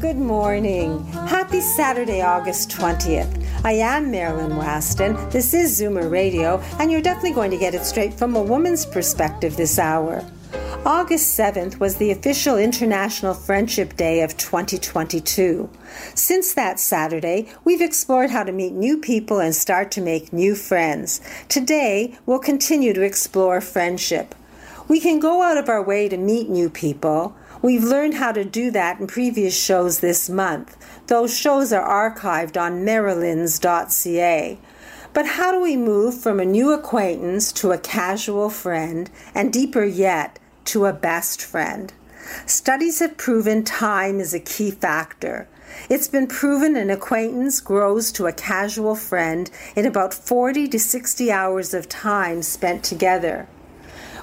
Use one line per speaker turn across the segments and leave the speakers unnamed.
Good morning. Happy Saturday, August 20th. I am Marilyn Weston. This is Zoomer Radio, and you're definitely going to get it straight from a woman's perspective this hour. August 7th was the official International Friendship Day of 2022. Since that Saturday, we've explored how to meet new people and start to make new friends. Today, we'll continue to explore friendship. We can go out of our way to meet new people. We've learned how to do that in previous shows this month. Those shows are archived on marilyns.ca. But how do we move from a new acquaintance to a casual friend, and deeper yet, to a best friend? Studies have proven time is a key factor. It's been proven an acquaintance grows to a casual friend in about 40 to 60 hours of time spent together.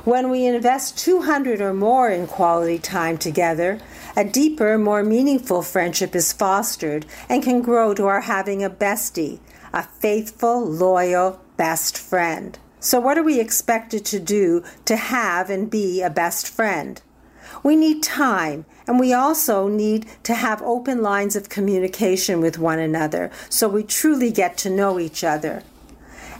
When we invest 200 or more in quality time together, a deeper, more meaningful friendship is fostered and can grow to our having a bestie, a faithful, loyal, best friend. So, what are we expected to do to have and be a best friend? We need time, and we also need to have open lines of communication with one another so we truly get to know each other.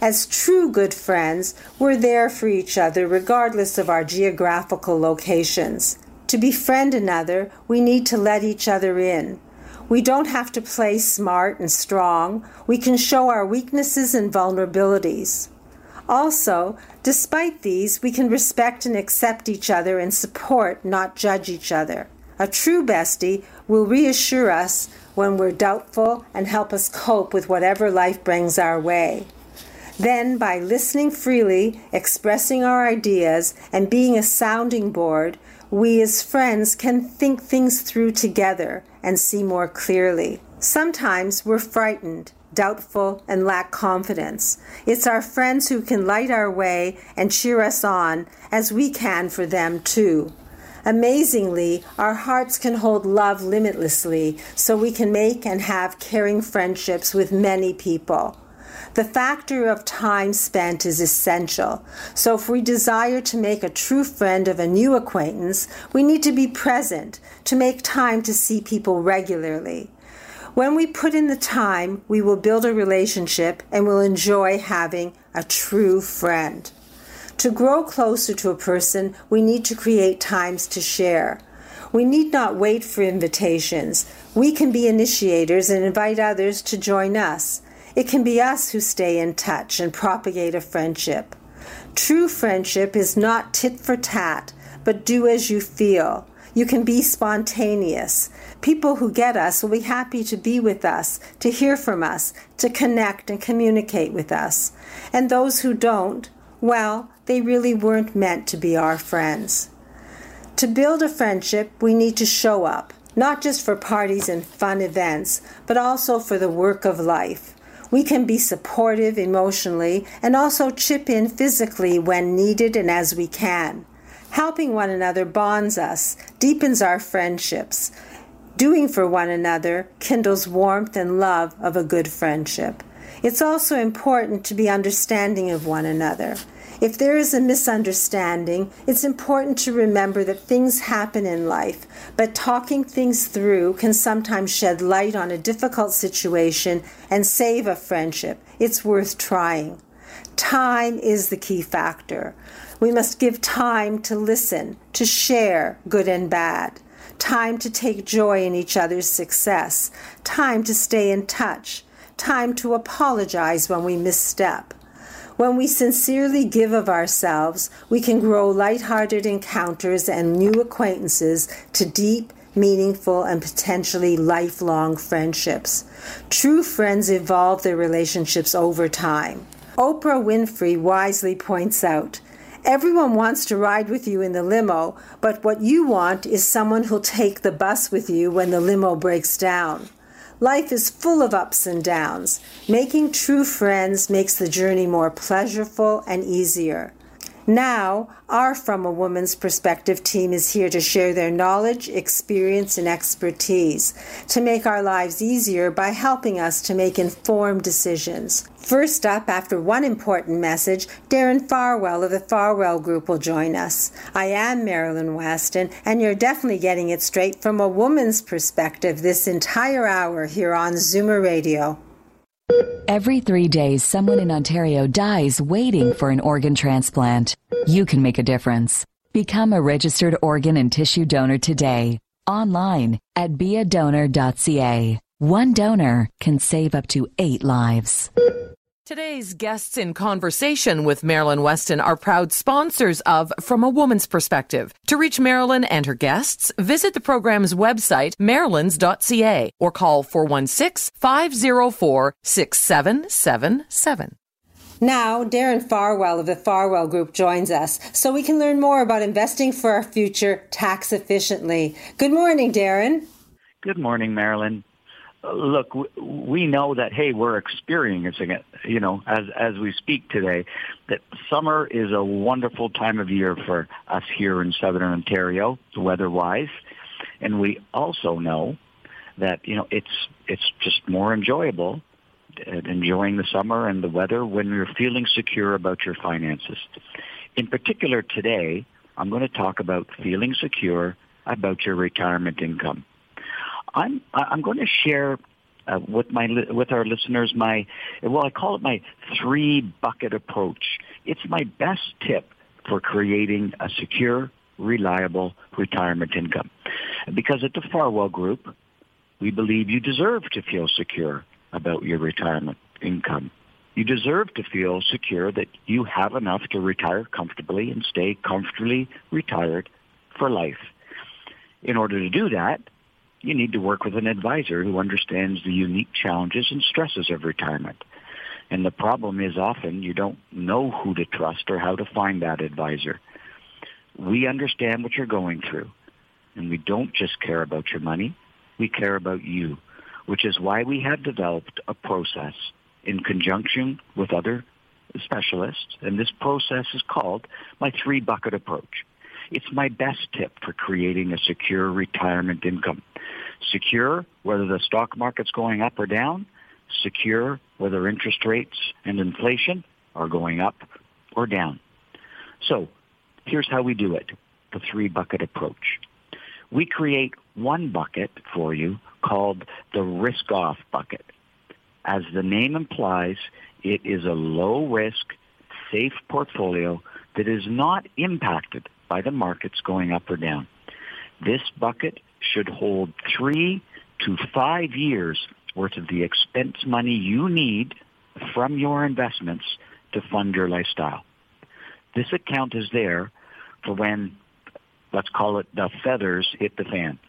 As true good friends, we're there for each other regardless of our geographical locations. To befriend another, we need to let each other in. We don't have to play smart and strong. We can show our weaknesses and vulnerabilities. Also, despite these, we can respect and accept each other and support, not judge each other. A true bestie will reassure us when we're doubtful and help us cope with whatever life brings our way. Then, by listening freely, expressing our ideas, and being a sounding board, we as friends can think things through together and see more clearly. Sometimes we're frightened, doubtful, and lack confidence. It's our friends who can light our way and cheer us on, as we can for them too. Amazingly, our hearts can hold love limitlessly, so we can make and have caring friendships with many people. The factor of time spent is essential. So, if we desire to make a true friend of a new acquaintance, we need to be present, to make time to see people regularly. When we put in the time, we will build a relationship and will enjoy having a true friend. To grow closer to a person, we need to create times to share. We need not wait for invitations. We can be initiators and invite others to join us. It can be us who stay in touch and propagate a friendship. True friendship is not tit for tat, but do as you feel. You can be spontaneous. People who get us will be happy to be with us, to hear from us, to connect and communicate with us. And those who don't, well, they really weren't meant to be our friends. To build a friendship, we need to show up, not just for parties and fun events, but also for the work of life. We can be supportive emotionally and also chip in physically when needed and as we can. Helping one another bonds us, deepens our friendships. Doing for one another kindles warmth and love of a good friendship. It's also important to be understanding of one another. If there is a misunderstanding, it's important to remember that things happen in life, but talking things through can sometimes shed light on a difficult situation and save a friendship. It's worth trying. Time is the key factor. We must give time to listen, to share good and bad, time to take joy in each other's success, time to stay in touch, time to apologize when we misstep. When we sincerely give of ourselves, we can grow light-hearted encounters and new acquaintances to deep, meaningful, and potentially lifelong friendships. True friends evolve their relationships over time. Oprah Winfrey wisely points out Everyone wants to ride with you in the limo, but what you want is someone who'll take the bus with you when the limo breaks down. Life is full of ups and downs. Making true friends makes the journey more pleasurable and easier. Now, our From a Woman's Perspective team is here to share their knowledge, experience, and expertise to make our lives easier by helping us to make informed decisions. First up, after one important message, Darren Farwell of the Farwell Group will join us. I am Marilyn Weston, and you're definitely getting it straight from a woman's perspective this entire hour here on Zoomer Radio.
Every three days, someone in Ontario dies waiting for an organ transplant. You can make a difference. Become a registered organ and tissue donor today. Online at beadonor.ca. One donor can save up to eight lives.
Today's guests in conversation with Marilyn Weston are proud sponsors of From a Woman's Perspective. To reach Marilyn and her guests, visit the program's website, marilyns.ca, or call 416 504 6777.
Now, Darren Farwell of the Farwell Group joins us so we can learn more about investing for our future tax efficiently. Good morning, Darren.
Good morning, Marilyn look, we know that hey, we're experiencing it. You know, as as we speak today, that summer is a wonderful time of year for us here in Southern Ontario, weather-wise, and we also know that you know it's it's just more enjoyable uh, enjoying the summer and the weather when you're feeling secure about your finances. In particular, today I'm going to talk about feeling secure about your retirement income. I'm I'm going to share uh, with my with our listeners my well I call it my three bucket approach. It's my best tip for creating a secure, reliable retirement income. Because at the Farwell Group, we believe you deserve to feel secure about your retirement income. You deserve to feel secure that you have enough to retire comfortably and stay comfortably retired for life. In order to do that, you need to work with an advisor who understands the unique challenges and stresses of retirement. And the problem is often you don't know who to trust or how to find that advisor. We understand what you're going through, and we don't just care about your money, we care about you, which is why we have developed a process in conjunction with other specialists, and this process is called my three bucket approach. It's my best tip for creating a secure retirement income. Secure whether the stock market's going up or down. Secure whether interest rates and inflation are going up or down. So here's how we do it, the three bucket approach. We create one bucket for you called the risk off bucket. As the name implies, it is a low risk, safe portfolio that is not impacted by the markets going up or down. This bucket should hold three to five years worth of the expense money you need from your investments to fund your lifestyle. This account is there for when, let's call it the feathers hit the fan.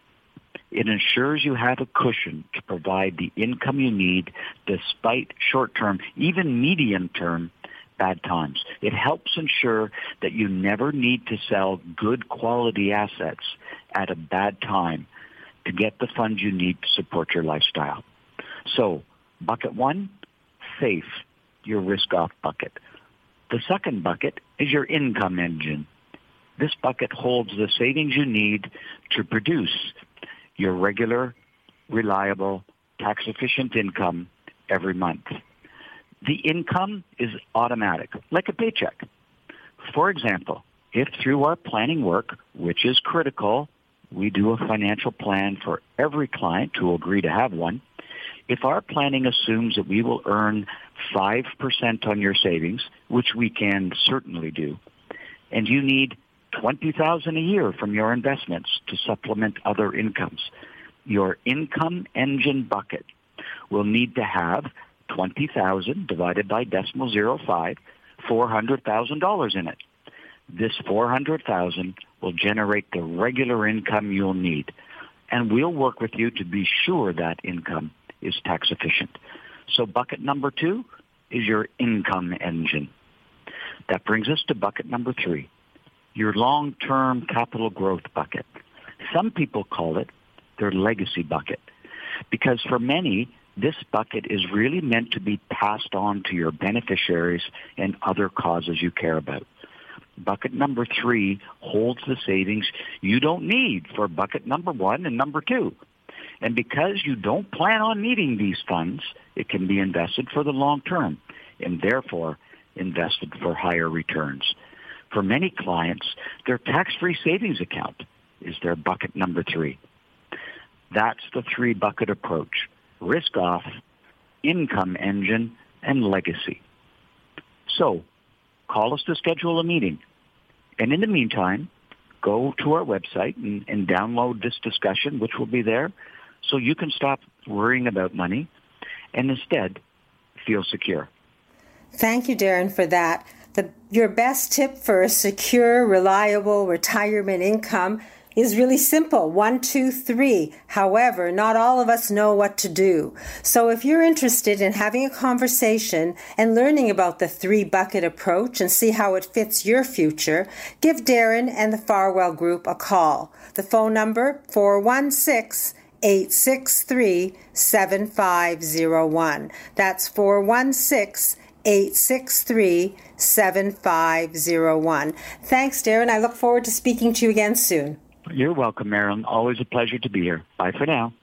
It ensures you have a cushion to provide the income you need despite short-term, even medium-term bad times. It helps ensure that you never need to sell good quality assets at a bad time to get the funds you need to support your lifestyle. So, bucket one, safe, your risk off bucket. The second bucket is your income engine. This bucket holds the savings you need to produce your regular, reliable, tax efficient income every month. The income is automatic, like a paycheck. For example, if through our planning work, which is critical, we do a financial plan for every client will agree to have one. If our planning assumes that we will earn 5% on your savings, which we can certainly do, and you need 20,000 a year from your investments to supplement other incomes, your income engine bucket will need to have 20,000 divided by decimal zero five, $400,000 in it. This 400,000 will generate the regular income you'll need. And we'll work with you to be sure that income is tax efficient. So bucket number two is your income engine. That brings us to bucket number three, your long-term capital growth bucket. Some people call it their legacy bucket. Because for many, this bucket is really meant to be passed on to your beneficiaries and other causes you care about. Bucket number three holds the savings you don't need for bucket number one and number two. And because you don't plan on needing these funds, it can be invested for the long term and therefore invested for higher returns. For many clients, their tax-free savings account is their bucket number three. That's the three bucket approach. Risk off, income engine, and legacy. So call us to schedule a meeting. And in the meantime, go to our website and, and download this discussion, which will be there, so you can stop worrying about money and instead feel secure.
Thank you, Darren, for that. The, your best tip for a secure, reliable retirement income is really simple one, two, three. However, not all of us know what to do. So if you're interested in having a conversation and learning about the three bucket approach and see how it fits your future, give Darren and the Farwell Group a call. The phone number 416 863 7501. That's 416 863 7501. Thanks, Darren. I look forward to speaking to you again soon.
You're welcome, Marilyn. Always a pleasure to be here. Bye for now.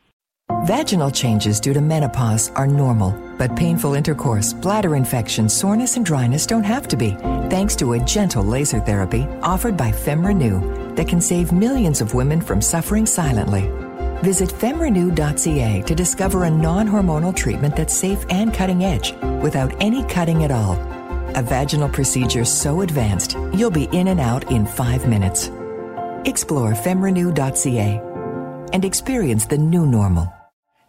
Vaginal changes due to menopause are normal, but painful intercourse, bladder infection, soreness, and dryness don't have to be, thanks to a gentle laser therapy offered by FemRenew that can save millions of women from suffering silently. Visit femrenew.ca to discover a non hormonal treatment that's safe and cutting edge without any cutting at all. A vaginal procedure so advanced, you'll be in and out in five minutes. Explore femrenew.ca and experience the new normal.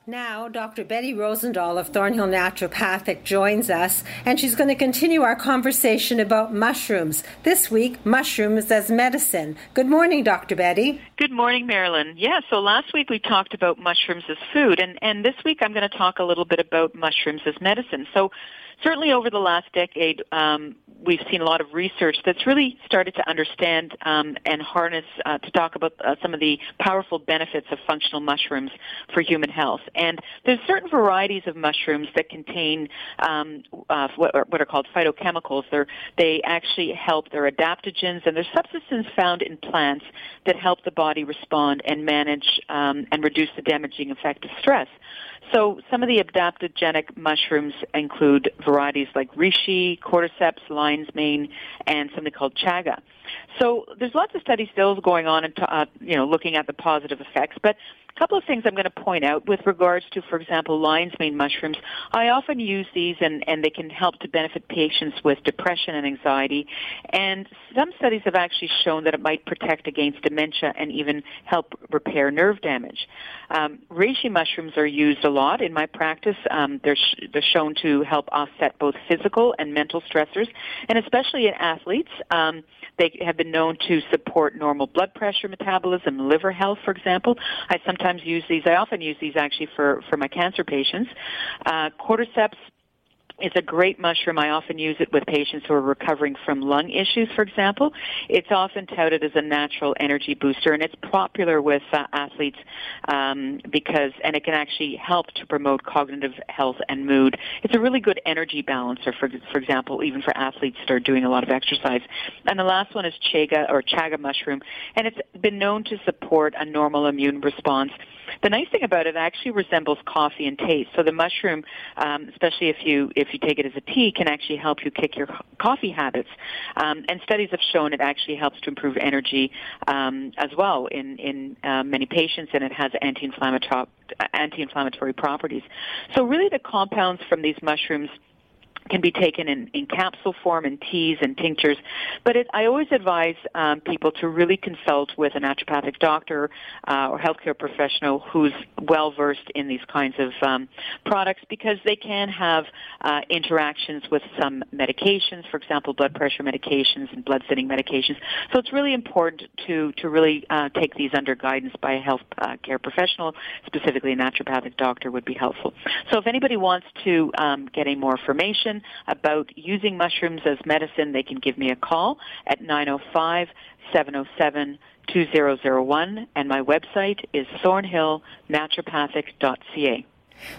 Now, Dr. Betty Rosendahl of Thornhill Naturopathic joins us, and she's going to continue our conversation about mushrooms. This week, mushrooms as medicine. Good morning, Dr. Betty.
Good morning, Marilyn. Yeah, so last week we talked about mushrooms as food, and, and this week I'm going to talk a little bit about mushrooms as medicine. So, certainly over the last decade, um, we've seen a lot of research that's really started to understand um, and harness uh, to talk about uh, some of the powerful benefits of functional mushrooms for human health. And there's certain varieties of mushrooms that contain um, uh, what, are, what, are, called phytochemicals. They're, they actually help. They're adaptogens, and they're substances found in plants that help the body respond and manage um, and reduce the damaging effect of stress. So some of the adaptogenic mushrooms include varieties like reishi, cordyceps, lion's mane, and something called chaga. So there's lots of studies still going on and uh, you know looking at the positive effects, but a couple of things I'm going to point out with regards to, for example, lion's mane mushrooms. I often use these and, and they can help to benefit patients with depression and anxiety. And some studies have actually shown that it might protect against dementia and even help repair nerve damage. Um, reishi mushrooms are used a lot in my practice. Um, they're, sh- they're shown to help offset both physical and mental stressors, and especially in athletes. Um, they have been known to support normal blood pressure metabolism, liver health, for example. I sometimes use these. I often use these actually for, for my cancer patients. Uh, cordyceps it's a great mushroom. I often use it with patients who are recovering from lung issues, for example. It's often touted as a natural energy booster, and it's popular with uh, athletes um, because, and it can actually help to promote cognitive health and mood. It's a really good energy balancer, for for example, even for athletes that are doing a lot of exercise. And the last one is chaga or chaga mushroom, and it's been known to support a normal immune response. The nice thing about it, it actually resembles coffee in taste. So the mushroom, um, especially if you if you take it as a tea, can actually help you kick your coffee habits. Um, and studies have shown it actually helps to improve energy um, as well in in uh, many patients, and it has anti-inflammatory anti-inflammatory properties. So really, the compounds from these mushrooms can be taken in, in capsule form, in teas and tinctures. But it, I always advise um, people to really consult with a naturopathic doctor uh, or healthcare professional who's well versed in these kinds of um, products because they can have uh, interactions with some medications, for example, blood pressure medications and blood thinning medications. So it's really important to to really uh, take these under guidance by a health uh, care professional, specifically a naturopathic doctor would be helpful. So if anybody wants to um, get any more information about using mushrooms as medicine, they can give me a call at 905 707 2001 and my website is thornhillnaturopathic.ca.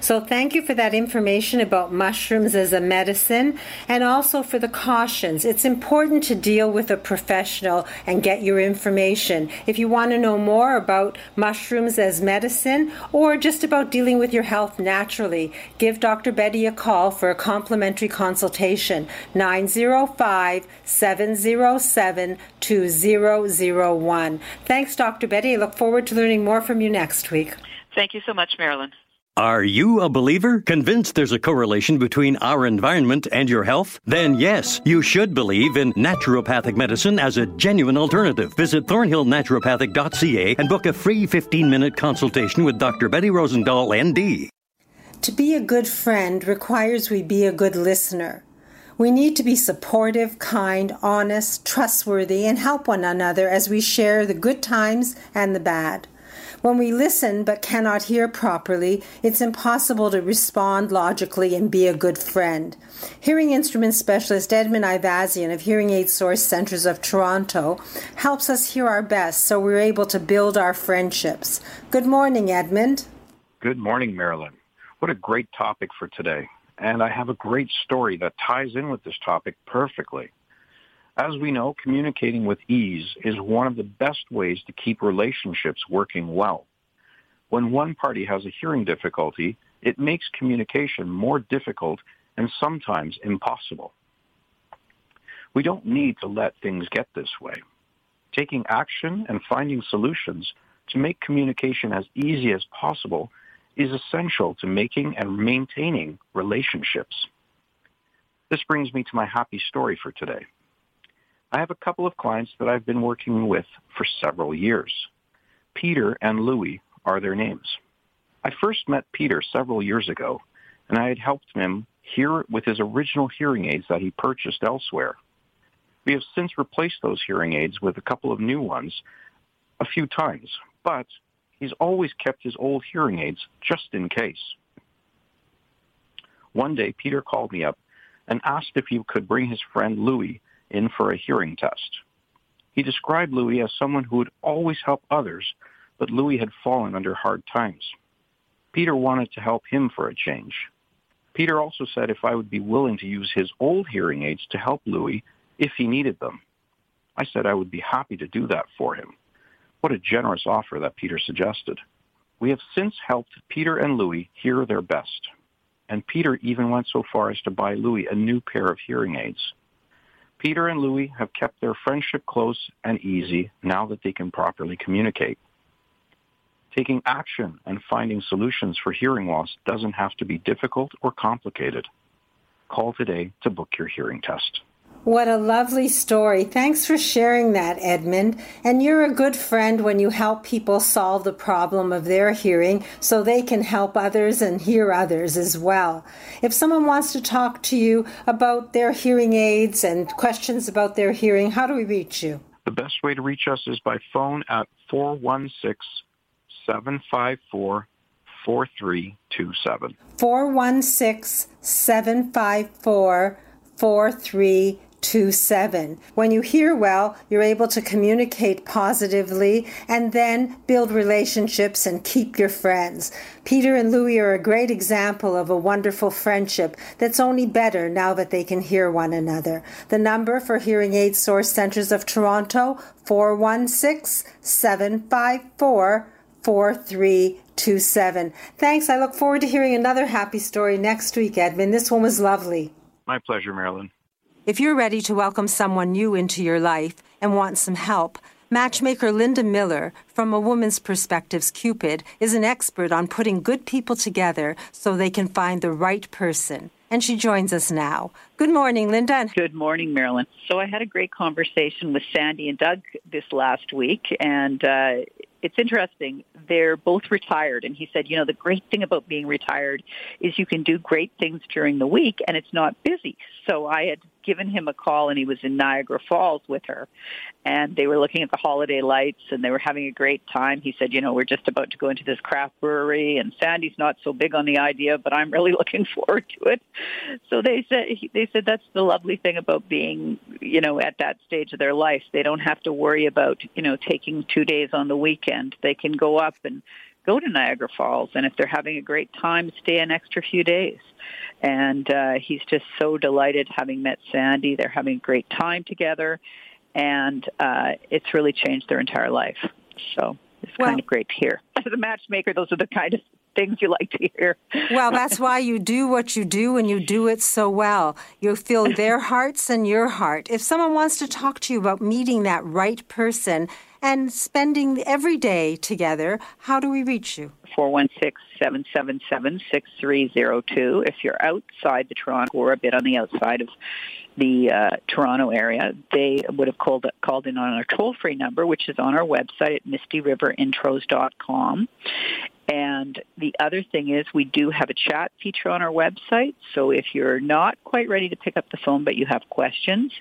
So, thank you for that information about mushrooms as a medicine and also for the cautions. It's important to deal with a professional and get your information. If you want to know more about mushrooms as medicine or just about dealing with your health naturally, give Dr. Betty a call for a complimentary consultation 905 707 2001. Thanks, Dr. Betty. I look forward to learning more from you next week.
Thank you so much, Marilyn.
Are you a believer? Convinced there's a correlation between our environment and your health? Then yes, you should believe in naturopathic medicine as a genuine alternative. Visit thornhillnaturopathic.ca and book a free 15 minute consultation with Dr. Betty Rosendahl, ND.
To be a good friend requires we be a good listener. We need to be supportive, kind, honest, trustworthy, and help one another as we share the good times and the bad. When we listen but cannot hear properly, it's impossible to respond logically and be a good friend. Hearing instrument specialist Edmund Ivazian of Hearing Aid Source Centers of Toronto helps us hear our best so we're able to build our friendships. Good morning, Edmund.
Good morning, Marilyn. What a great topic for today. And I have a great story that ties in with this topic perfectly. As we know, communicating with ease is one of the best ways to keep relationships working well. When one party has a hearing difficulty, it makes communication more difficult and sometimes impossible. We don't need to let things get this way. Taking action and finding solutions to make communication as easy as possible is essential to making and maintaining relationships. This brings me to my happy story for today. I have a couple of clients that I've been working with for several years. Peter and Louis are their names. I first met Peter several years ago, and I had helped him hear with his original hearing aids that he purchased elsewhere. We have since replaced those hearing aids with a couple of new ones a few times, but he's always kept his old hearing aids just in case. One day, Peter called me up and asked if he could bring his friend Louis in for a hearing test. He described Louis as someone who would always help others, but Louis had fallen under hard times. Peter wanted to help him for a change. Peter also said if I would be willing to use his old hearing aids to help Louis if he needed them. I said I would be happy to do that for him. What a generous offer that Peter suggested. We have since helped Peter and Louis hear their best. And Peter even went so far as to buy Louis a new pair of hearing aids. Peter and Louis have kept their friendship close and easy now that they can properly communicate. Taking action and finding solutions for hearing loss doesn't have to be difficult or complicated. Call today to book your hearing test.
What a lovely story. Thanks for sharing that, Edmund. And you're a good friend when you help people solve the problem of their hearing so they can help others and hear others as well. If someone wants to talk to you about their hearing aids and questions about their hearing, how do we reach you?
The best way to reach us is by phone at 416 754 4327.
416 754 4327. 27. When you hear well, you're able to communicate positively and then build relationships and keep your friends. Peter and Louis are a great example of a wonderful friendship that's only better now that they can hear one another. The number for Hearing Aid Source Centers of Toronto 416 754 4327. Thanks. I look forward to hearing another happy story next week, Edmund. This one was lovely.
My pleasure, Marilyn.
If you're ready to welcome someone new into your life and want some help, matchmaker Linda Miller from A Woman's Perspectives Cupid is an expert on putting good people together so they can find the right person. And she joins us now. Good morning, Linda.
Good morning, Marilyn. So I had a great conversation with Sandy and Doug this last week, and uh, it's interesting. They're both retired, and he said, you know, the great thing about being retired is you can do great things during the week, and it's not busy. So I had given him a call and he was in Niagara Falls with her and they were looking at the holiday lights and they were having a great time. He said, you know, we're just about to go into this craft brewery and Sandy's not so big on the idea, but I'm really looking forward to it. So they said, they said that's the lovely thing about being, you know, at that stage of their life. They don't have to worry about, you know, taking two days on the weekend. They can go up and go to Niagara Falls, and if they're having a great time, stay an extra few days. And uh, he's just so delighted having met Sandy. They're having a great time together, and uh, it's really changed their entire life. So it's well, kind of great to hear. As a matchmaker, those are the kind of things you like to hear.
well, that's why you do what you do and you do it so well. You feel their hearts and your heart. If someone wants to talk to you about meeting that right person, and spending every day together, how do we reach you?
416-777-6302. If you're outside the Toronto or a bit on the outside of the uh, Toronto area, they would have called called in on our toll free number, which is on our website at mistyriverintros.com. And the other thing is we do have a chat feature on our website. So if you're not quite ready to pick up the phone but you have questions,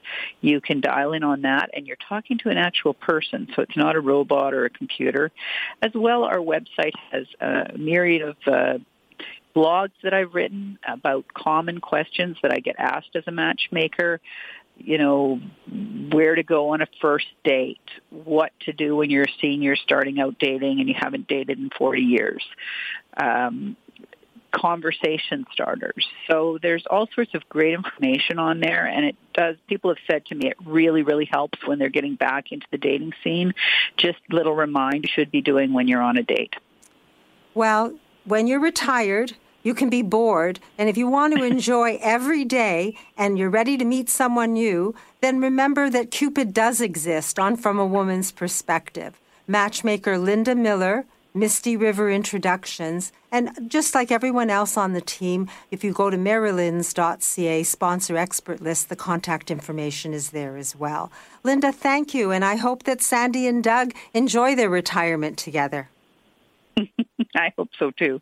you can dial in on that and you're talking to an actual person. So it's not a robot or a computer. As well, our website has a myriad of uh, blogs that I've written about common questions that I get asked as a matchmaker you know, where to go on a first date, what to do when you're a senior starting out dating and you haven't dated in 40 years, um, conversation starters. So there's all sorts of great information on there and it does, people have said to me it really, really helps when they're getting back into the dating scene. Just little remind you should be doing when you're on a date.
Well, when you're retired, you can be bored. And if you want to enjoy every day and you're ready to meet someone new, then remember that Cupid does exist on From a Woman's Perspective. Matchmaker Linda Miller, Misty River Introductions, and just like everyone else on the team, if you go to marilyns.ca sponsor expert list, the contact information is there as well. Linda, thank you, and I hope that Sandy and Doug enjoy their retirement together.
I hope so too.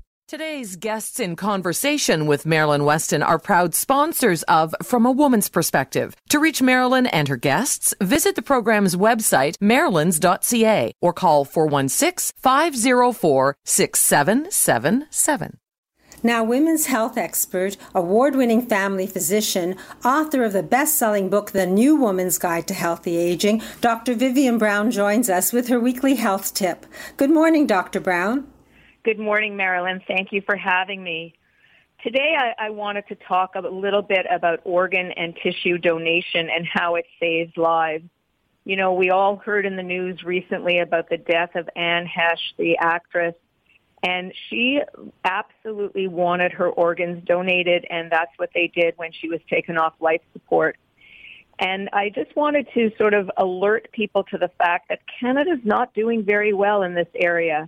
Today's guests in conversation with Marilyn Weston are proud sponsors of From a Woman's Perspective. To reach Marilyn and her guests, visit the program's website, marilyns.ca, or call 416 504 6777.
Now, women's health expert, award winning family physician, author of the best selling book, The New Woman's Guide to Healthy Aging, Dr. Vivian Brown joins us with her weekly health tip. Good morning, Dr. Brown.
Good morning, Marilyn. Thank you for having me. Today, I, I, wanted to talk a little bit about organ and tissue donation and how it saves lives. You know, we all heard in the news recently about the death of Anne Heche, the actress, and she absolutely wanted her organs donated, and that's what they did when she was taken off life support. And I just wanted to sort of alert people to the fact that Canada's not doing very well in this area.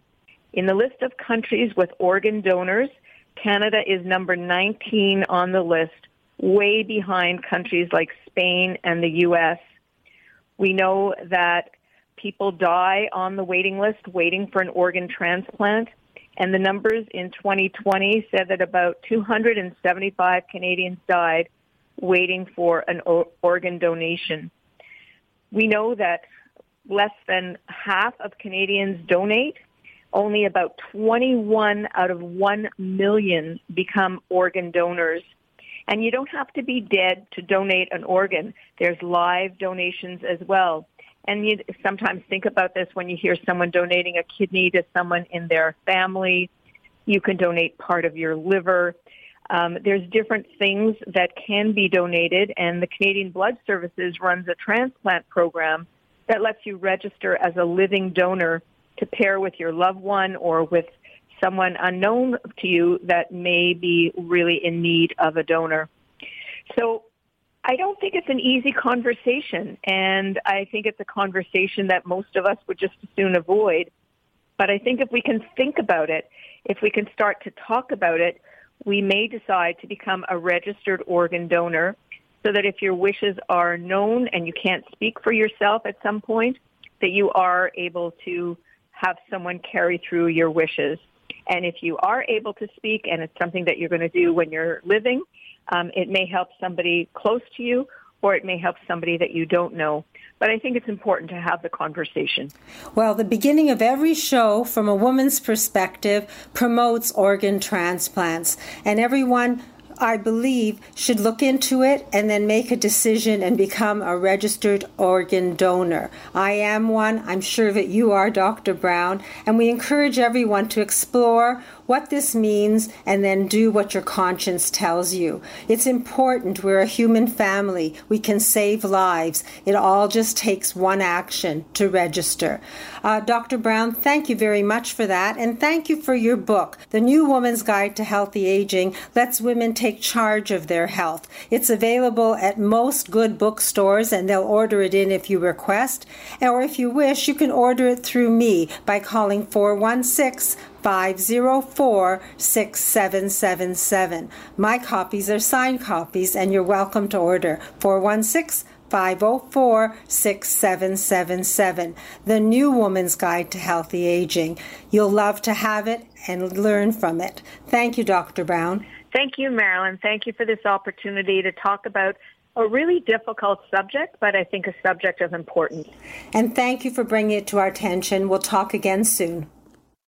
In the list of countries with organ donors, Canada is number 19 on the list, way behind countries like Spain and the U.S. We know that people die on the waiting list waiting for an organ transplant. And the numbers in 2020 said that about 275 Canadians died waiting for an organ donation. We know that less than half of Canadians donate, only about 21 out of 1 million become organ donors. And you don't have to be dead to donate an organ. There's live donations as well. And you sometimes think about this when you hear someone donating a kidney to someone in their family. You can donate part of your liver. Um, there's different things that can be donated, and the Canadian Blood Services runs a transplant program that lets you register as a living donor to pair with your loved one or with someone unknown to you that may be really in need of a donor. So I don't think it's an easy conversation, and I think it's a conversation that most of us would just as soon avoid.
But I think if we can think about it, if we can start to talk about it, we may decide to become a registered organ donor so that if your wishes are known and you can't speak for yourself at some point, that you are able to have someone carry through your wishes. And if you are able to speak and it's something that you're going to do when you're living, um, it may help somebody close to you or it may help somebody that you don't know. But I think it's important to have the conversation.
Well, the beginning of every show, from a woman's perspective, promotes organ transplants. And everyone I believe, should look into it and then make a decision and become a registered organ donor. I am one. I'm sure that you are, Dr. Brown. And we encourage everyone to explore what this means and then do what your conscience tells you. It's important. We're a human family. We can save lives. It all just takes one action to register. Uh, Dr. Brown, thank you very much for that. And thank you for your book, The New Woman's Guide to Healthy Aging Lets Women Take Charge of Their Health. It's available at most good bookstores and they'll order it in if you request. Or if you wish, you can order it through me by calling 416 504 6777. My copies are signed copies, and you're welcome to order 416 504 6777. The New Woman's Guide to Healthy Aging. You'll love to have it and learn from it. Thank you, Dr. Brown.
Thank you, Marilyn. Thank you for this opportunity to talk about a really difficult subject, but I think a subject of importance.
And thank you for bringing it to our attention. We'll talk again soon.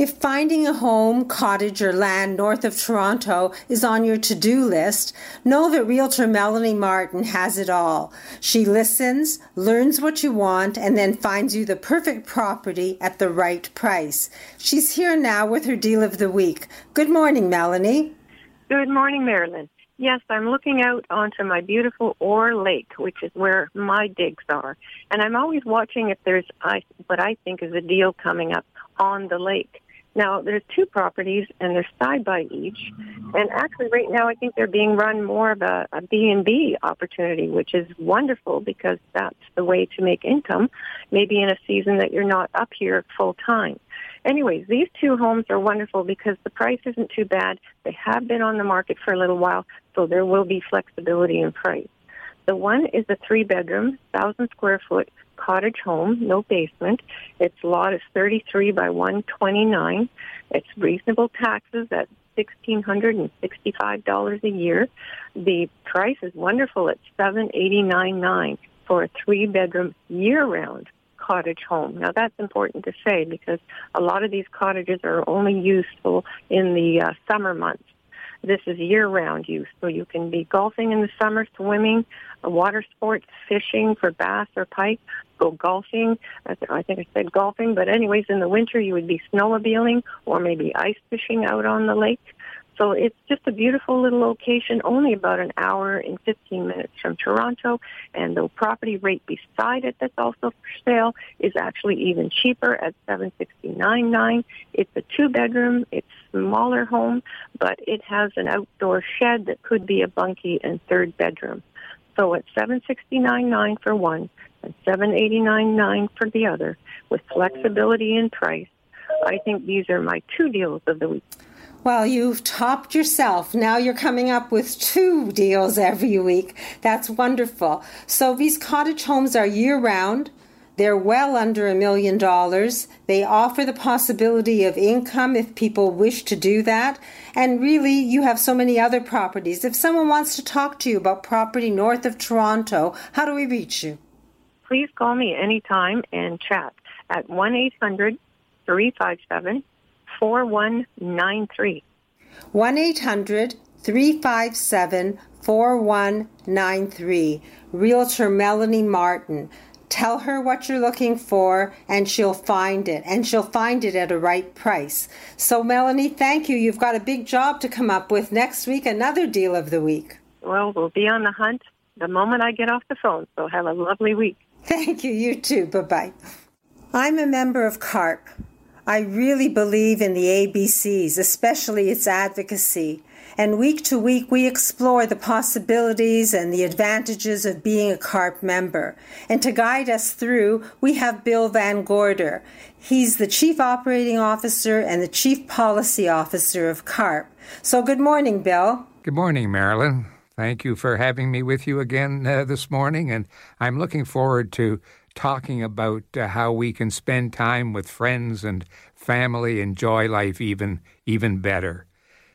If finding a home, cottage, or land north of Toronto is on your to do list, know that Realtor Melanie Martin has it all. She listens, learns what you want, and then finds you the perfect property at the right price. She's here now with her deal of the week. Good morning, Melanie.
Good morning, Marilyn. Yes, I'm looking out onto my beautiful Orr Lake, which is where my digs are. And I'm always watching if there's what I think is a deal coming up on the lake. Now, there's two properties, and they're side by each. And actually, right now, I think they're being run more of a, a B&B opportunity, which is wonderful because that's the way to make income, maybe in a season that you're not up here full time. Anyways, these two homes are wonderful because the price isn't too bad. They have been on the market for a little while, so there will be flexibility in price. The one is a three bedroom, thousand square foot cottage home, no basement. Its lot is 33 by 129. It's reasonable taxes at $1,665 a year. The price is wonderful at $789.9 for a three bedroom year round cottage home. Now that's important to say because a lot of these cottages are only useful in the uh, summer months. This is year-round use, so you can be golfing in the summer, swimming, water sports, fishing for bass or pike, go golfing. I think I said golfing, but anyways, in the winter you would be snowmobiling or maybe ice fishing out on the lake. So it's just a beautiful little location, only about an hour and 15 minutes from Toronto. And the property rate beside it that's also for sale is actually even cheaper at 769.9. It's a two bedroom, it's smaller home, but it has an outdoor shed that could be a bunkie and third bedroom. So it's 769.9 for one and 789.9 for the other with flexibility in price. I think these are my two deals of the week.
Well, you've topped yourself. Now you're coming up with two deals every week. That's wonderful. So these cottage homes are year round. They're well under a million dollars. They offer the possibility of income if people wish to do that. And really, you have so many other properties. If someone wants to talk to you about property north of Toronto, how do we reach you?
please call me anytime and chat at 1-800-357-4193.
1-800-357-4193. Realtor Melanie Martin. Tell her what you're looking for and she'll find it. And she'll find it at a right price. So, Melanie, thank you. You've got a big job to come up with next week, another deal of the week.
Well, we'll be on the hunt the moment I get off the phone. So, have a lovely week.
Thank you. You too. Bye bye. I'm a member of CARP. I really believe in the ABCs, especially its advocacy. And week to week, we explore the possibilities and the advantages of being a CARP member. And to guide us through, we have Bill Van Gorder. He's the Chief Operating Officer and the Chief Policy Officer of CARP. So, good morning, Bill.
Good morning, Marilyn. Thank you for having me with you again uh, this morning. And I'm looking forward to talking about uh, how we can spend time with friends and family, enjoy life even even better.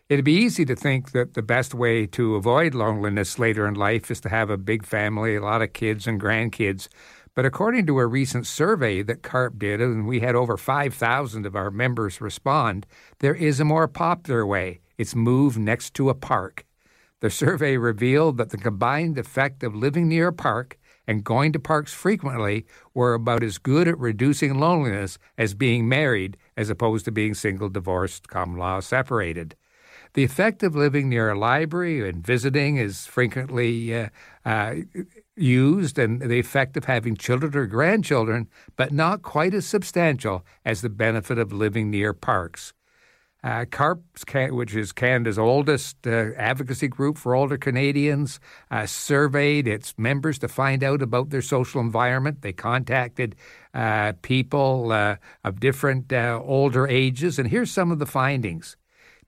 It'd be easy to think that the best way to avoid loneliness later in life is to have a big family, a lot of kids and grandkids. But according to a recent survey that CARP did, and we had over 5,000 of our members respond, there is a more popular way. It's move next to a park. The survey revealed that the combined effect of living near a park and going to parks frequently were about as good at reducing loneliness as being married, as opposed to being single, divorced, common law separated. The effect of living near a library and visiting is frequently uh, uh, used, and the effect of having children or grandchildren, but not quite as substantial as the benefit of living near parks. Uh, CARP, which is Canada's oldest uh, advocacy group for older Canadians, uh, surveyed its members to find out about their social environment. They contacted uh, people uh, of different uh, older ages, and here's some of the findings.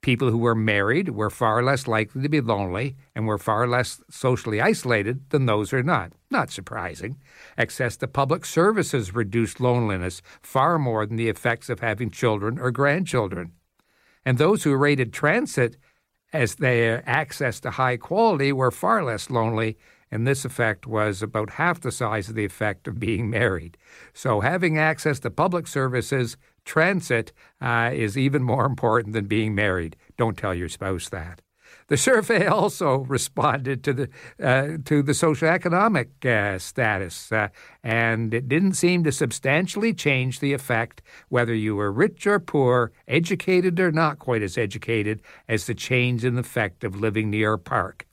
People who were married were far less likely to be lonely and were far less socially isolated than those who are not. Not surprising. Access to public services reduced loneliness far more than the effects of having children or grandchildren. And those who rated transit as their access to high quality were far less lonely, and this effect was about half the size of the effect of being married. So having access to public services transit uh, is even more important than being married. Don't tell your spouse that. The survey also responded to the uh, to the socioeconomic uh, status, uh, and it didn't seem to substantially change the effect whether you were rich or poor, educated or not quite as educated, as the change in effect of living near a park.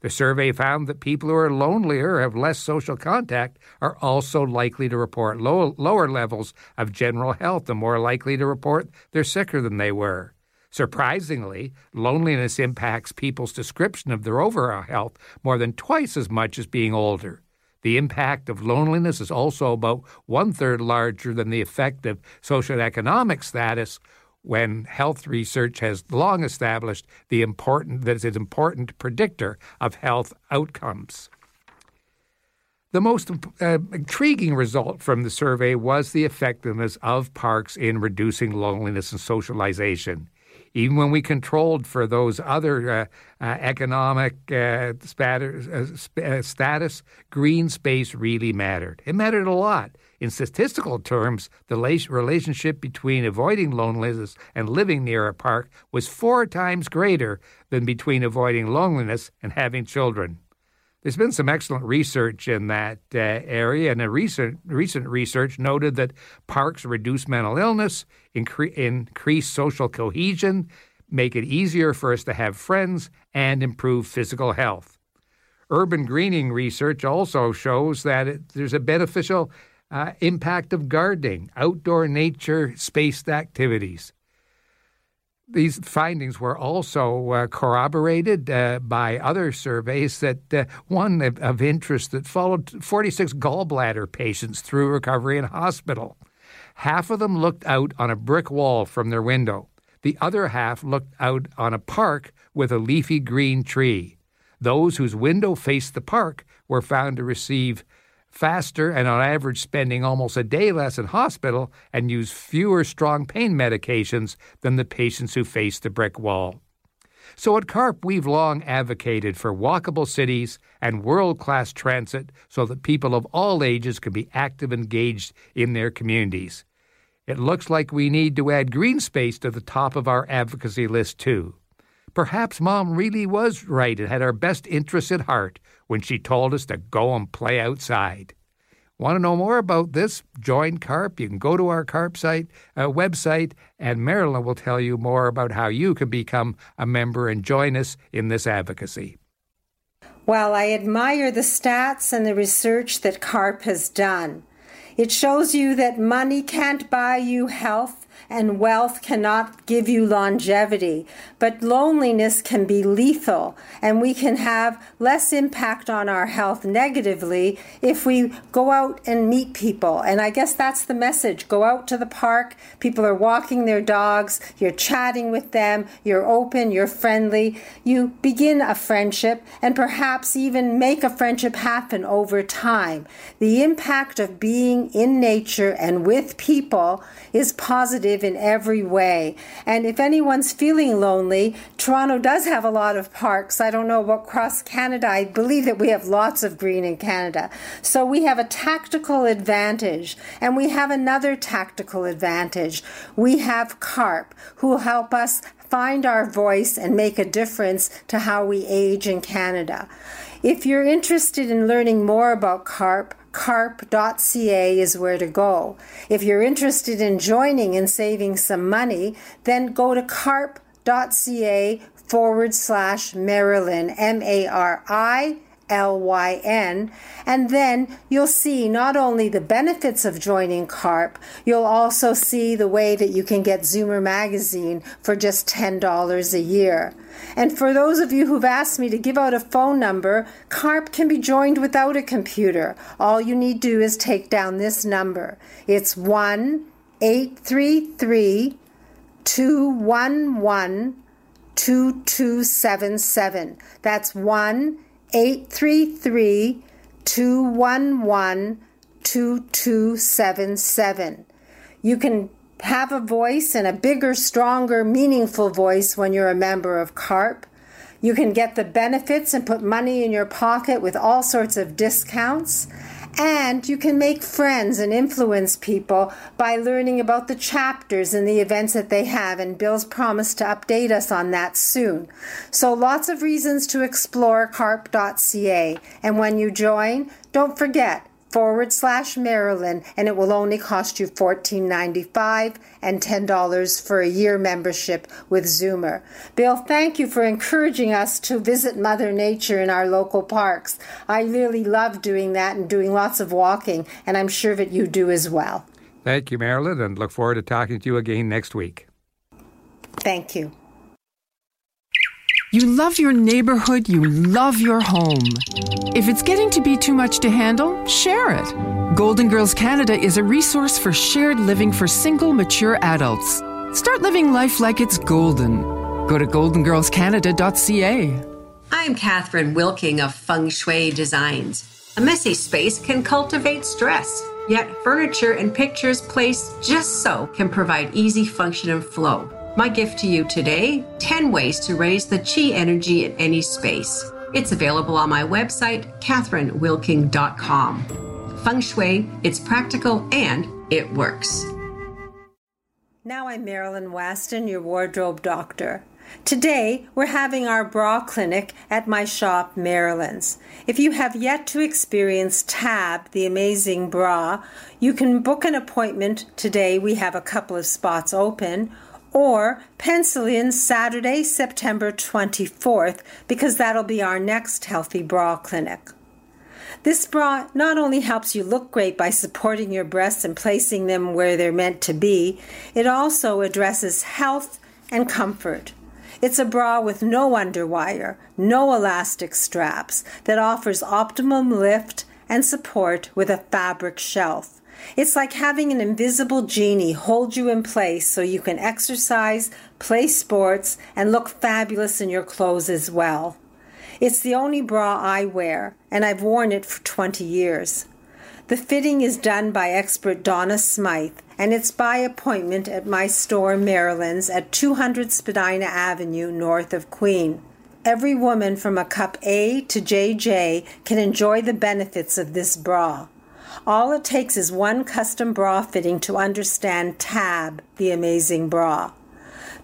The survey found that people who are lonelier, have less social contact, are also likely to report low, lower levels of general health and more likely to report they're sicker than they were. Surprisingly, loneliness impacts people's description of their overall health more than twice as much as being older. The impact of loneliness is also about one third larger than the effect of socioeconomic status, when health research has long established the important that is an important predictor of health outcomes. The most uh, intriguing result from the survey was the effectiveness of parks in reducing loneliness and socialization. Even when we controlled for those other uh, uh, economic uh, uh, uh, status, green space really mattered. It mattered a lot in statistical terms, the relationship between avoiding loneliness and living near a park was four times greater than between avoiding loneliness and having children. There's been some excellent research in that uh, area, and a recent recent research noted that parks reduce mental illness, incre- increase social cohesion, make it easier for us to have friends, and improve physical health. Urban greening research also shows that it, there's a beneficial uh, impact of gardening, outdoor nature spaced activities. These findings were also uh, corroborated uh, by other surveys that uh, one of, of, interest that followed 46 gallbladder patients through recovery in hospital. Half of them looked out on a brick wall from their window. The other half looked out on a park with a leafy green tree. Those whose window faced the park were found to receive faster and on average spending almost a day less in hospital and use fewer strong pain medications than the patients who face the brick wall. So at CARP, we've long advocated for walkable cities and world class transit so that people of all ages can be active and engaged in their communities. It looks like we need to add green space to the top of our advocacy list, too. Perhaps Mom really was right and had our best interests at heart when she told us to go and play outside. Want to know more about this? Join CARP. You can go to our CARP site, uh, website, and Marilyn will tell you more about how you can become a member and join us in this advocacy.
Well, I admire the stats and the research that CARP has done. It shows you that money can't buy you health and wealth cannot give you longevity, but loneliness can be lethal, and we can have less impact on our health negatively if we go out and meet people. And I guess that's the message. Go out to the park, people are walking their dogs, you're chatting with them, you're open, you're friendly, you begin a friendship, and perhaps even make a friendship happen over time. The impact of being in nature and with people is positive in every way. And if anyone's feeling lonely, Toronto does have a lot of parks. I don't know about across Canada. I believe that we have lots of green in Canada. So we have a tactical advantage. And we have another tactical advantage. We have CARP, who help us find our voice and make a difference to how we age in Canada. If you're interested in learning more about CARP, carp.ca is where to go. If you're interested in joining and saving some money, then go to carp.ca forward slash Marilyn, M A R I L Y N, and then you'll see not only the benefits of joining CARP, you'll also see the way that you can get Zoomer magazine for just $10 a year. And for those of you who've asked me to give out a phone number, CARP can be joined without a computer. All you need to do is take down this number. It's 1 833 211 2277. That's 1 833 211 2277. You can have a voice and a bigger, stronger, meaningful voice when you're a member of CARP. You can get the benefits and put money in your pocket with all sorts of discounts. And you can make friends and influence people by learning about the chapters and the events that they have. And Bill's promised to update us on that soon. So lots of reasons to explore carp.ca. And when you join, don't forget forward slash Marilyn, and it will only cost you $14.95 and $10 for a year membership with Zoomer. Bill, thank you for encouraging us to visit Mother Nature in our local parks. I really love doing that and doing lots of walking, and I'm sure that you do as well.
Thank you, Marilyn, and look forward to talking to you again next week.
Thank you.
You love your neighborhood, you love your home. If it's getting to be too much to handle, share it. Golden Girls Canada is a resource for shared living for single, mature adults. Start living life like it's golden. Go to goldengirlscanada.ca.
I'm Catherine Wilking of Feng Shui Designs. A messy space can cultivate stress, yet furniture and pictures placed just so can provide easy function and flow. My gift to you today 10 ways to raise the chi energy in any space. It's available on my website, catherinewilking.com. Feng Shui, it's practical and it works.
Now I'm Marilyn Weston, your wardrobe doctor. Today, we're having our bra clinic at my shop, Marilyn's. If you have yet to experience Tab, the amazing bra, you can book an appointment today. We have a couple of spots open or pencil in Saturday, September 24th, because that'll be our next Healthy Bra Clinic. This bra not only helps you look great by supporting your breasts and placing them where they're meant to be, it also addresses health and comfort. It's a bra with no underwire, no elastic straps, that offers optimum lift and support with a fabric shelf. It's like having an invisible genie hold you in place so you can exercise, play sports, and look fabulous in your clothes as well. It's the only bra I wear, and I've worn it for 20 years. The fitting is done by expert Donna Smythe, and it's by appointment at my store, Marilyn's, at 200 Spadina Avenue, north of Queen. Every woman from a cup A to JJ can enjoy the benefits of this bra. All it takes is one custom bra fitting to understand TAB, the amazing bra.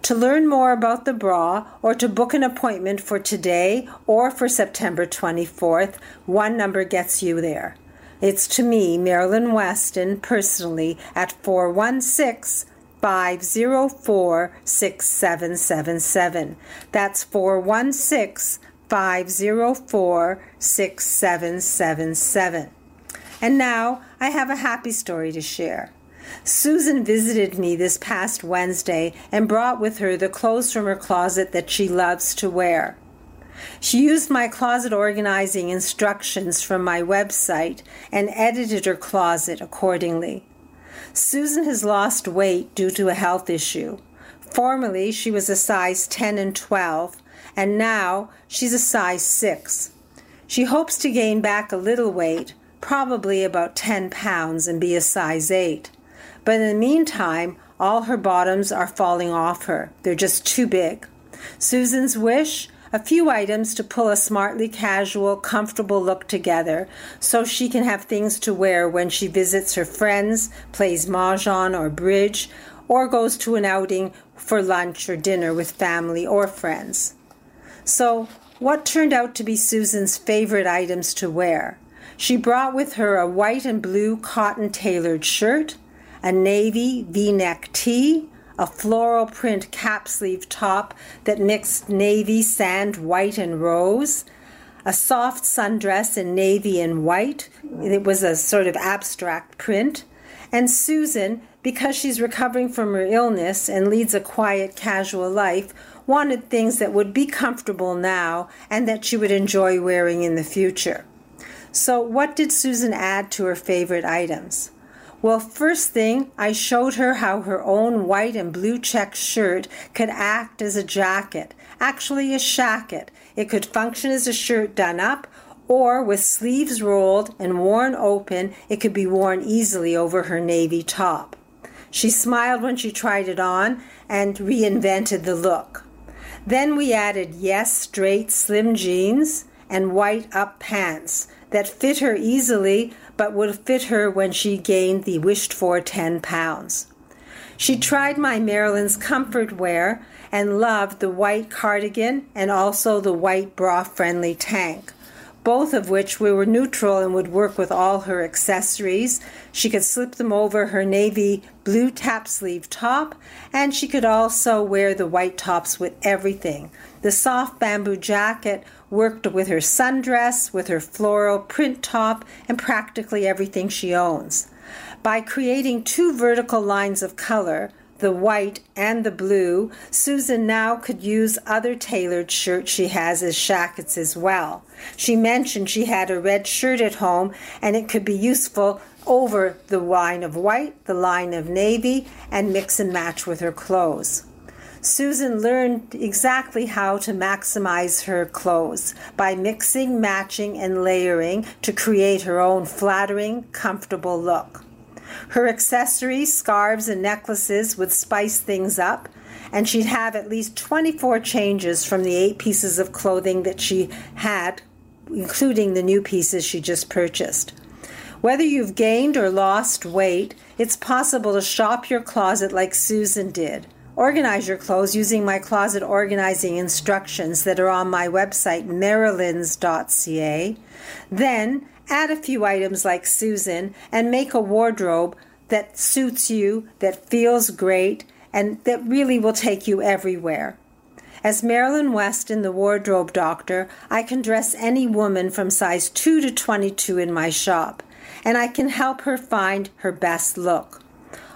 To learn more about the bra or to book an appointment for today or for September 24th, one number gets you there. It's to me, Marilyn Weston, personally, at 416 504 6777. That's 416 504 6777. And now I have a happy story to share. Susan visited me this past Wednesday and brought with her the clothes from her closet that she loves to wear. She used my closet organizing instructions from my website and edited her closet accordingly. Susan has lost weight due to a health issue. Formerly, she was a size 10 and 12, and now she's a size 6. She hopes to gain back a little weight, probably about 10 pounds, and be a size 8. But in the meantime, all her bottoms are falling off her. They're just too big. Susan's wish a few items to pull a smartly casual, comfortable look together so she can have things to wear when she visits her friends, plays mahjong or bridge, or goes to an outing for lunch or dinner with family or friends. So, what turned out to be Susan's favorite items to wear? She brought with her a white and blue cotton tailored shirt, a navy v neck tee, a floral print cap sleeve top that mixed navy, sand, white, and rose, a soft sundress in navy and white. It was a sort of abstract print. And Susan, because she's recovering from her illness and leads a quiet, casual life, wanted things that would be comfortable now and that she would enjoy wearing in the future. So, what did Susan add to her favorite items? Well, first thing, I showed her how her own white and blue check shirt could act as a jacket, actually a shacket. It could function as a shirt done up, or with sleeves rolled and worn open, it could be worn easily over her navy top. She smiled when she tried it on and reinvented the look. Then we added yes, straight, slim jeans and white up pants that fit her easily but would fit her when she gained the wished for 10 pounds. She tried my Marilyn's comfort wear and loved the white cardigan and also the white bra friendly tank, both of which we were neutral and would work with all her accessories. She could slip them over her navy blue cap sleeve top, and she could also wear the white tops with everything. The soft bamboo jacket worked with her sundress, with her floral print top, and practically everything she owns. By creating two vertical lines of color, the white and the blue, Susan now could use other tailored shirts she has as shackets as well. She mentioned she had a red shirt at home and it could be useful over the line of white, the line of navy, and mix and match with her clothes. Susan learned exactly how to maximize her clothes by mixing, matching, and layering to create her own flattering, comfortable look. Her accessories, scarves, and necklaces would spice things up, and she'd have at least 24 changes from the eight pieces of clothing that she had, including the new pieces she just purchased. Whether you've gained or lost weight, it's possible to shop your closet like Susan did. Organize your clothes using my closet organizing instructions that are on my website, marilyns.ca. Then add a few items like Susan and make a wardrobe that suits you, that feels great, and that really will take you everywhere. As Marilyn Weston, the wardrobe doctor, I can dress any woman from size 2 to 22 in my shop, and I can help her find her best look.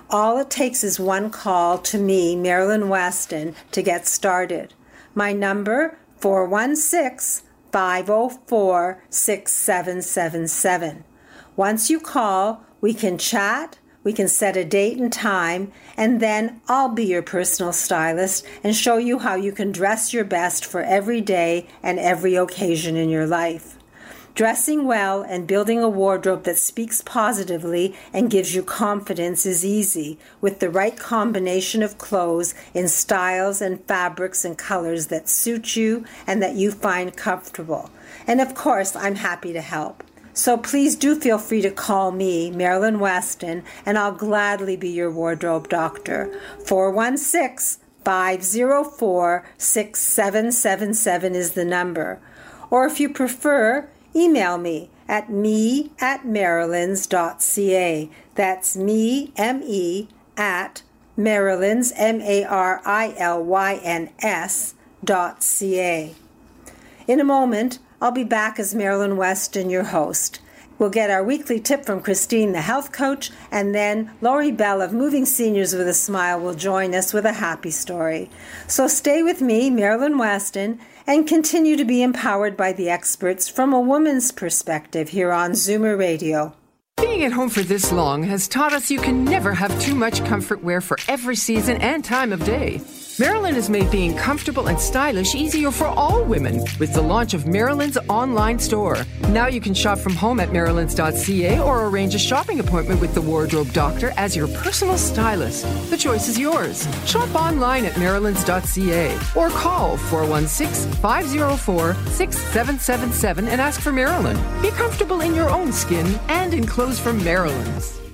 All it takes is one call to me, Marilyn Weston, to get started. My number 416 504 6777. Once you call, we can chat, we can set a date and time, and then I'll be your personal stylist and show you how you can dress your best for every day and every occasion in your life. Dressing well and building a wardrobe that speaks positively and gives you confidence is easy with the right combination of clothes in styles and fabrics and colors that suit you and that you find comfortable. And of course, I'm happy to help. So please do feel free to call me, Marilyn Weston, and I'll gladly be your wardrobe doctor. 416 504 6777 is the number. Or if you prefer, email me at me at marilyns.ca. That's me, M E, at marilyns, M A R I L Y N S, dot C A. In a moment, I'll be back as Marilyn Weston, your host. We'll get our weekly tip from Christine, the health coach, and then Laurie Bell of Moving Seniors with a Smile will join us with a happy story. So stay with me, Marilyn Weston, and continue to be empowered by the experts from a woman's perspective here on Zoomer Radio.
Being at home for this long has taught us you can never have too much comfort wear for every season and time of day. Marilyn has made being comfortable and stylish easier for all women with the launch of Marilyn's online store. Now you can shop from home at marilyns.ca or arrange a shopping appointment with the wardrobe doctor as your personal stylist. The choice is yours. Shop online at marilyns.ca or call 416 504 6777 and ask for Marilyn. Be comfortable in your own skin and in clothes from Marilyn's.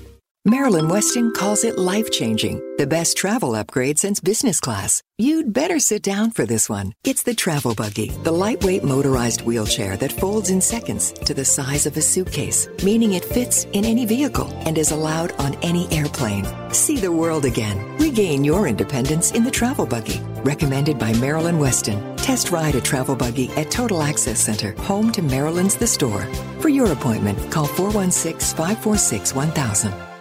Marilyn Weston calls it life changing, the best travel upgrade since business class. You'd better sit down for this one. It's the Travel Buggy, the lightweight motorized wheelchair that folds in seconds to the size of a suitcase, meaning it fits in any vehicle and is allowed on any airplane. See the world again. Regain your independence in the Travel Buggy. Recommended by Marilyn Weston. Test ride a Travel Buggy at Total Access Center, home to Marilyn's The Store. For your appointment, call 416 546 1000.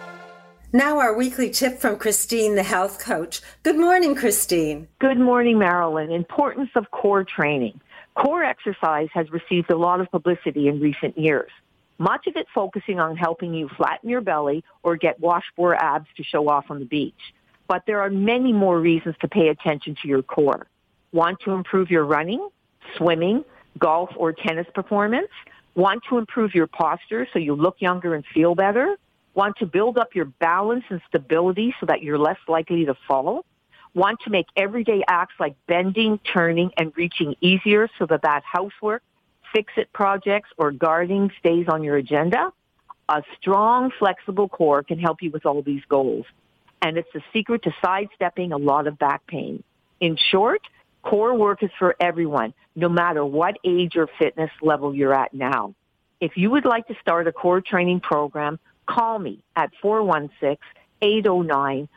Now, our weekly tip from Christine, the health coach. Good morning, Christine.
Good morning, Marilyn. Importance of core training. Core exercise has received a lot of publicity in recent years. Much of it focusing on helping you flatten your belly or get washboard abs to show off on the beach. But there are many more reasons to pay attention to your core. Want to improve your running, swimming, golf, or tennis performance? Want to improve your posture so you look younger and feel better? Want to build up your balance and stability so that you're less likely to fall? Want to make everyday acts like bending, turning, and reaching easier so that that housework, fix-it projects, or gardening stays on your agenda? A strong, flexible core can help you with all these goals. And it's the secret to sidestepping a lot of back pain. In short, core work is for everyone, no matter what age or fitness level you're at now. If you would like to start a core training program, call me at 416-809-4084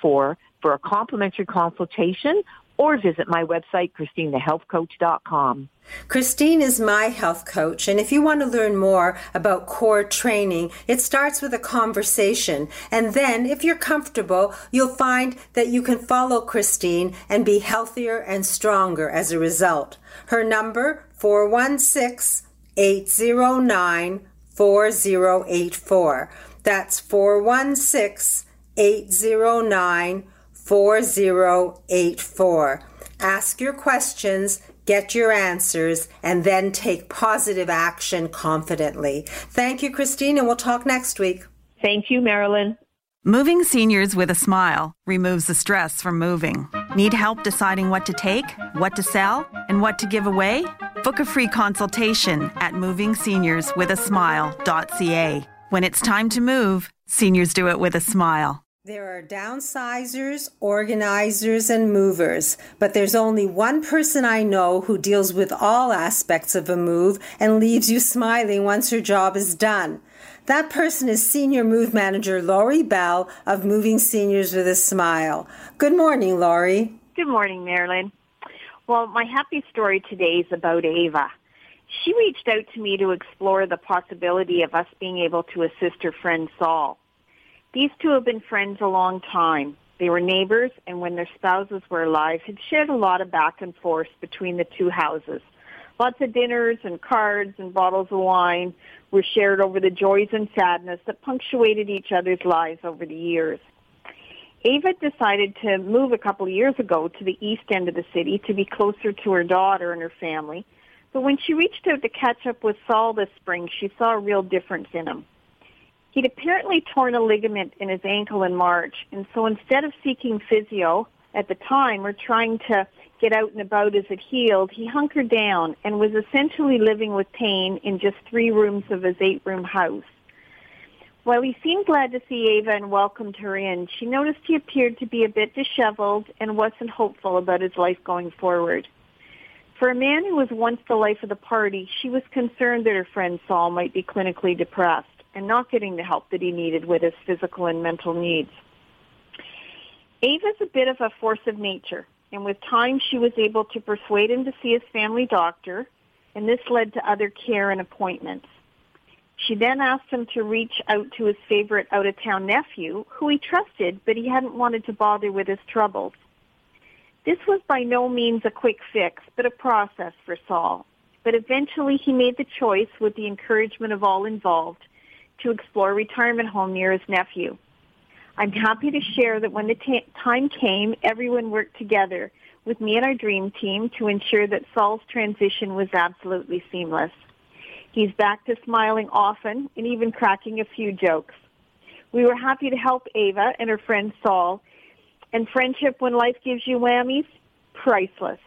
for a complimentary consultation or visit my website, ChristineTheHealthCoach.com.
Christine is my health coach, and if you want to learn more about core training, it starts with a conversation. And then, if you're comfortable, you'll find that you can follow Christine and be healthier and stronger as a result. Her number, 416 809 4084. That's 416 809 4084. Ask your questions, get your answers, and then take positive action confidently. Thank you, Christine, and we'll talk next week.
Thank you, Marilyn.
Moving seniors with a smile removes the stress from moving. Need help deciding what to take, what to sell, and what to give away? Book a free consultation at movingseniorswithasmile.ca. When it's time to move, seniors do it with a smile.
There are downsizers, organizers, and movers, but there's only one person I know who deals with all aspects of a move and leaves you smiling once your job is done. That person is Senior Move Manager Laurie Bell of Moving Seniors with a Smile. Good morning, Laurie.
Good morning, Marilyn. Well, my happy story today is about Ava. She reached out to me to explore the possibility of us being able to assist her friend Saul. These two have been friends a long time. They were neighbors, and when their spouses were alive, had shared a lot of back and forth between the two houses. Lots of dinners and cards and bottles of wine were shared over the joys and sadness that punctuated each other's lives over the years. Ava decided to move a couple of years ago to the east end of the city to be closer to her daughter and her family, But when she reached out to catch up with Saul this spring, she saw a real difference in him. He'd apparently torn a ligament in his ankle in March, and so instead of seeking physio at the time or trying to get out and about as it healed, he hunkered down and was essentially living with pain in just three rooms of his eight room house. While he seemed glad to see Ava and welcomed her in, she noticed he appeared to be a bit disheveled and wasn't hopeful about his life going forward. For a man who was once the life of the party, she was concerned that her friend Saul might be clinically depressed and not getting the help that he needed with his physical and mental needs. Ava's a bit of a force of nature, and with time she was able to persuade him to see his family doctor, and this led to other care and appointments. She then asked him to reach out to his favorite out-of-town nephew, who he trusted, but he hadn't wanted to bother with his troubles. This was by no means a quick fix, but a process for Saul. But eventually he made the choice, with the encouragement of all involved, to explore retirement home near his nephew. I'm happy to share that when the t- time came, everyone worked together with me and our dream team to ensure that Saul's transition was absolutely seamless. He's back to smiling often and even cracking a few jokes. We were happy to help Ava and her friend Saul. And friendship when life gives you whammies, priceless.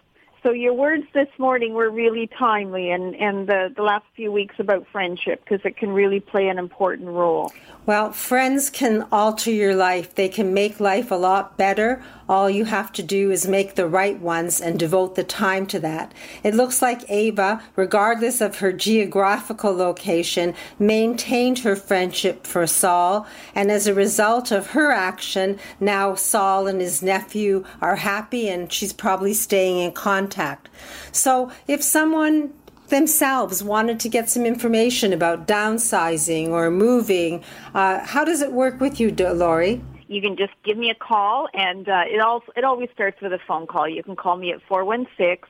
So your words this morning were really timely and, and the, the last few weeks about friendship because it can really play an important role.
Well, friends can alter your life. They can make life a lot better. All you have to do is make the right ones and devote the time to that. It looks like Ava, regardless of her geographical location, maintained her friendship for Saul, and as a result of her action, now Saul and his nephew are happy and she's probably staying in contact. So if someone themselves wanted to get some information about downsizing or moving, uh, how does it work with you, Lori?
You can just give me a call, and uh, it all it always starts with a phone call. You can call me at four one six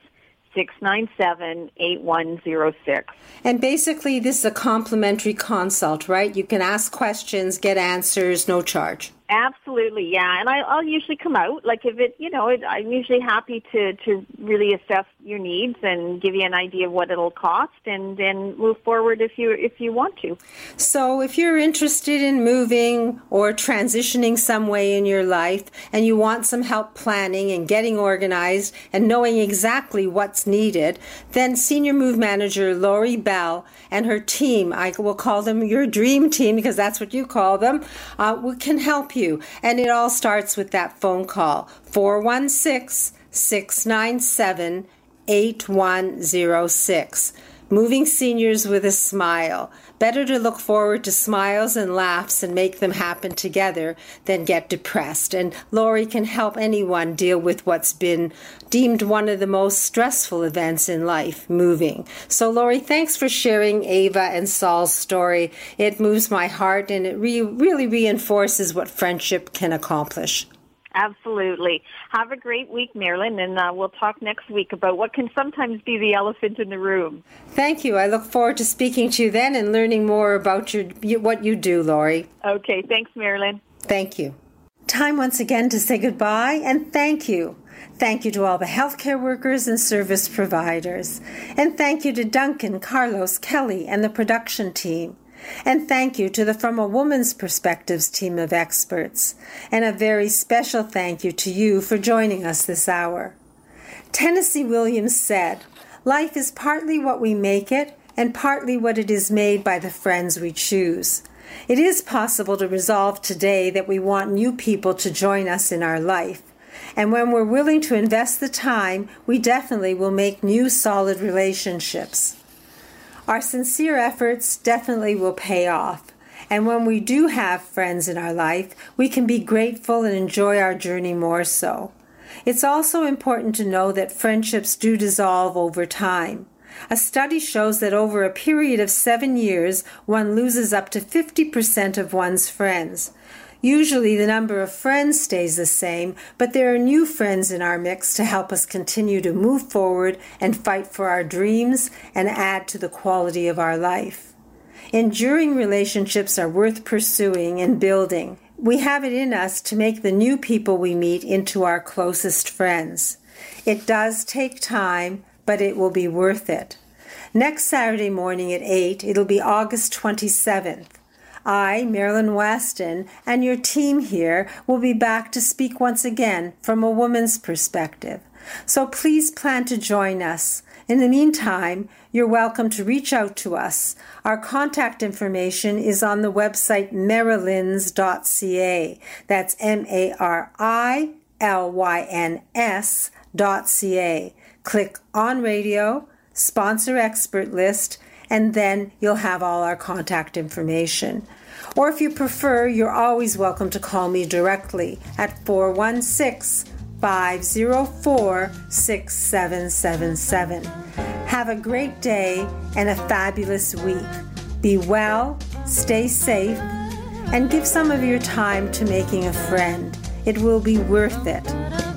697 8106.
And basically, this is a complimentary consult, right? You can ask questions, get answers, no charge.
Absolutely, yeah. And I, I'll usually come out, like if it, you know, it, I'm usually happy to, to really assess your needs and give you an idea of what it'll cost and then move forward if you, if you want to.
So if you're interested in moving or transitioning some way in your life and you want some help planning and getting organized and knowing exactly what's needed, then Senior Move Manager Lori Bell and her team, I will call them your dream team because that's what you call them, uh, can help you you. And it all starts with that phone call 416 697 8106. Moving seniors with a smile. Better to look forward to smiles and laughs and make them happen together than get depressed. And Lori can help anyone deal with what's been deemed one of the most stressful events in life, moving. So, Lori, thanks for sharing Ava and Saul's story. It moves my heart and it re- really reinforces what friendship can accomplish.
Absolutely. Have a great week, Marilyn, and uh, we'll talk next week about what can sometimes be the elephant in the room.
Thank you. I look forward to speaking to you then and learning more about your what you do, Lori.
Okay. Thanks, Marilyn.
Thank you. Time once again to say goodbye and thank you. Thank you to all the healthcare workers and service providers. And thank you to Duncan, Carlos, Kelly, and the production team. And thank you to the From a Woman's Perspectives team of experts. And a very special thank you to you for joining us this hour. Tennessee Williams said, Life is partly what we make it, and partly what it is made by the friends we choose. It is possible to resolve today that we want new people to join us in our life. And when we're willing to invest the time, we definitely will make new solid relationships. Our sincere efforts definitely will pay off. And when we do have friends in our life, we can be grateful and enjoy our journey more so. It's also important to know that friendships do dissolve over time. A study shows that over a period of seven years, one loses up to 50% of one's friends. Usually the number of friends stays the same, but there are new friends in our mix to help us continue to move forward and fight for our dreams and add to the quality of our life. Enduring relationships are worth pursuing and building. We have it in us to make the new people we meet into our closest friends. It does take time, but it will be worth it. Next Saturday morning at 8, it'll be August 27th. I, Marilyn Weston, and your team here will be back to speak once again from a woman's perspective. So please plan to join us. In the meantime, you're welcome to reach out to us. Our contact information is on the website marilyns.ca. That's M A R I L Y N S.ca. Click on radio, sponsor expert list, and then you'll have all our contact information. Or if you prefer, you're always welcome to call me directly at 416 504 6777. Have a great day and a fabulous week. Be well, stay safe, and give some of your time to making a friend. It will be worth it.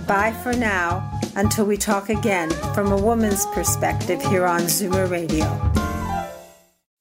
Bye for now until we talk again from a woman's perspective here on Zoomer Radio.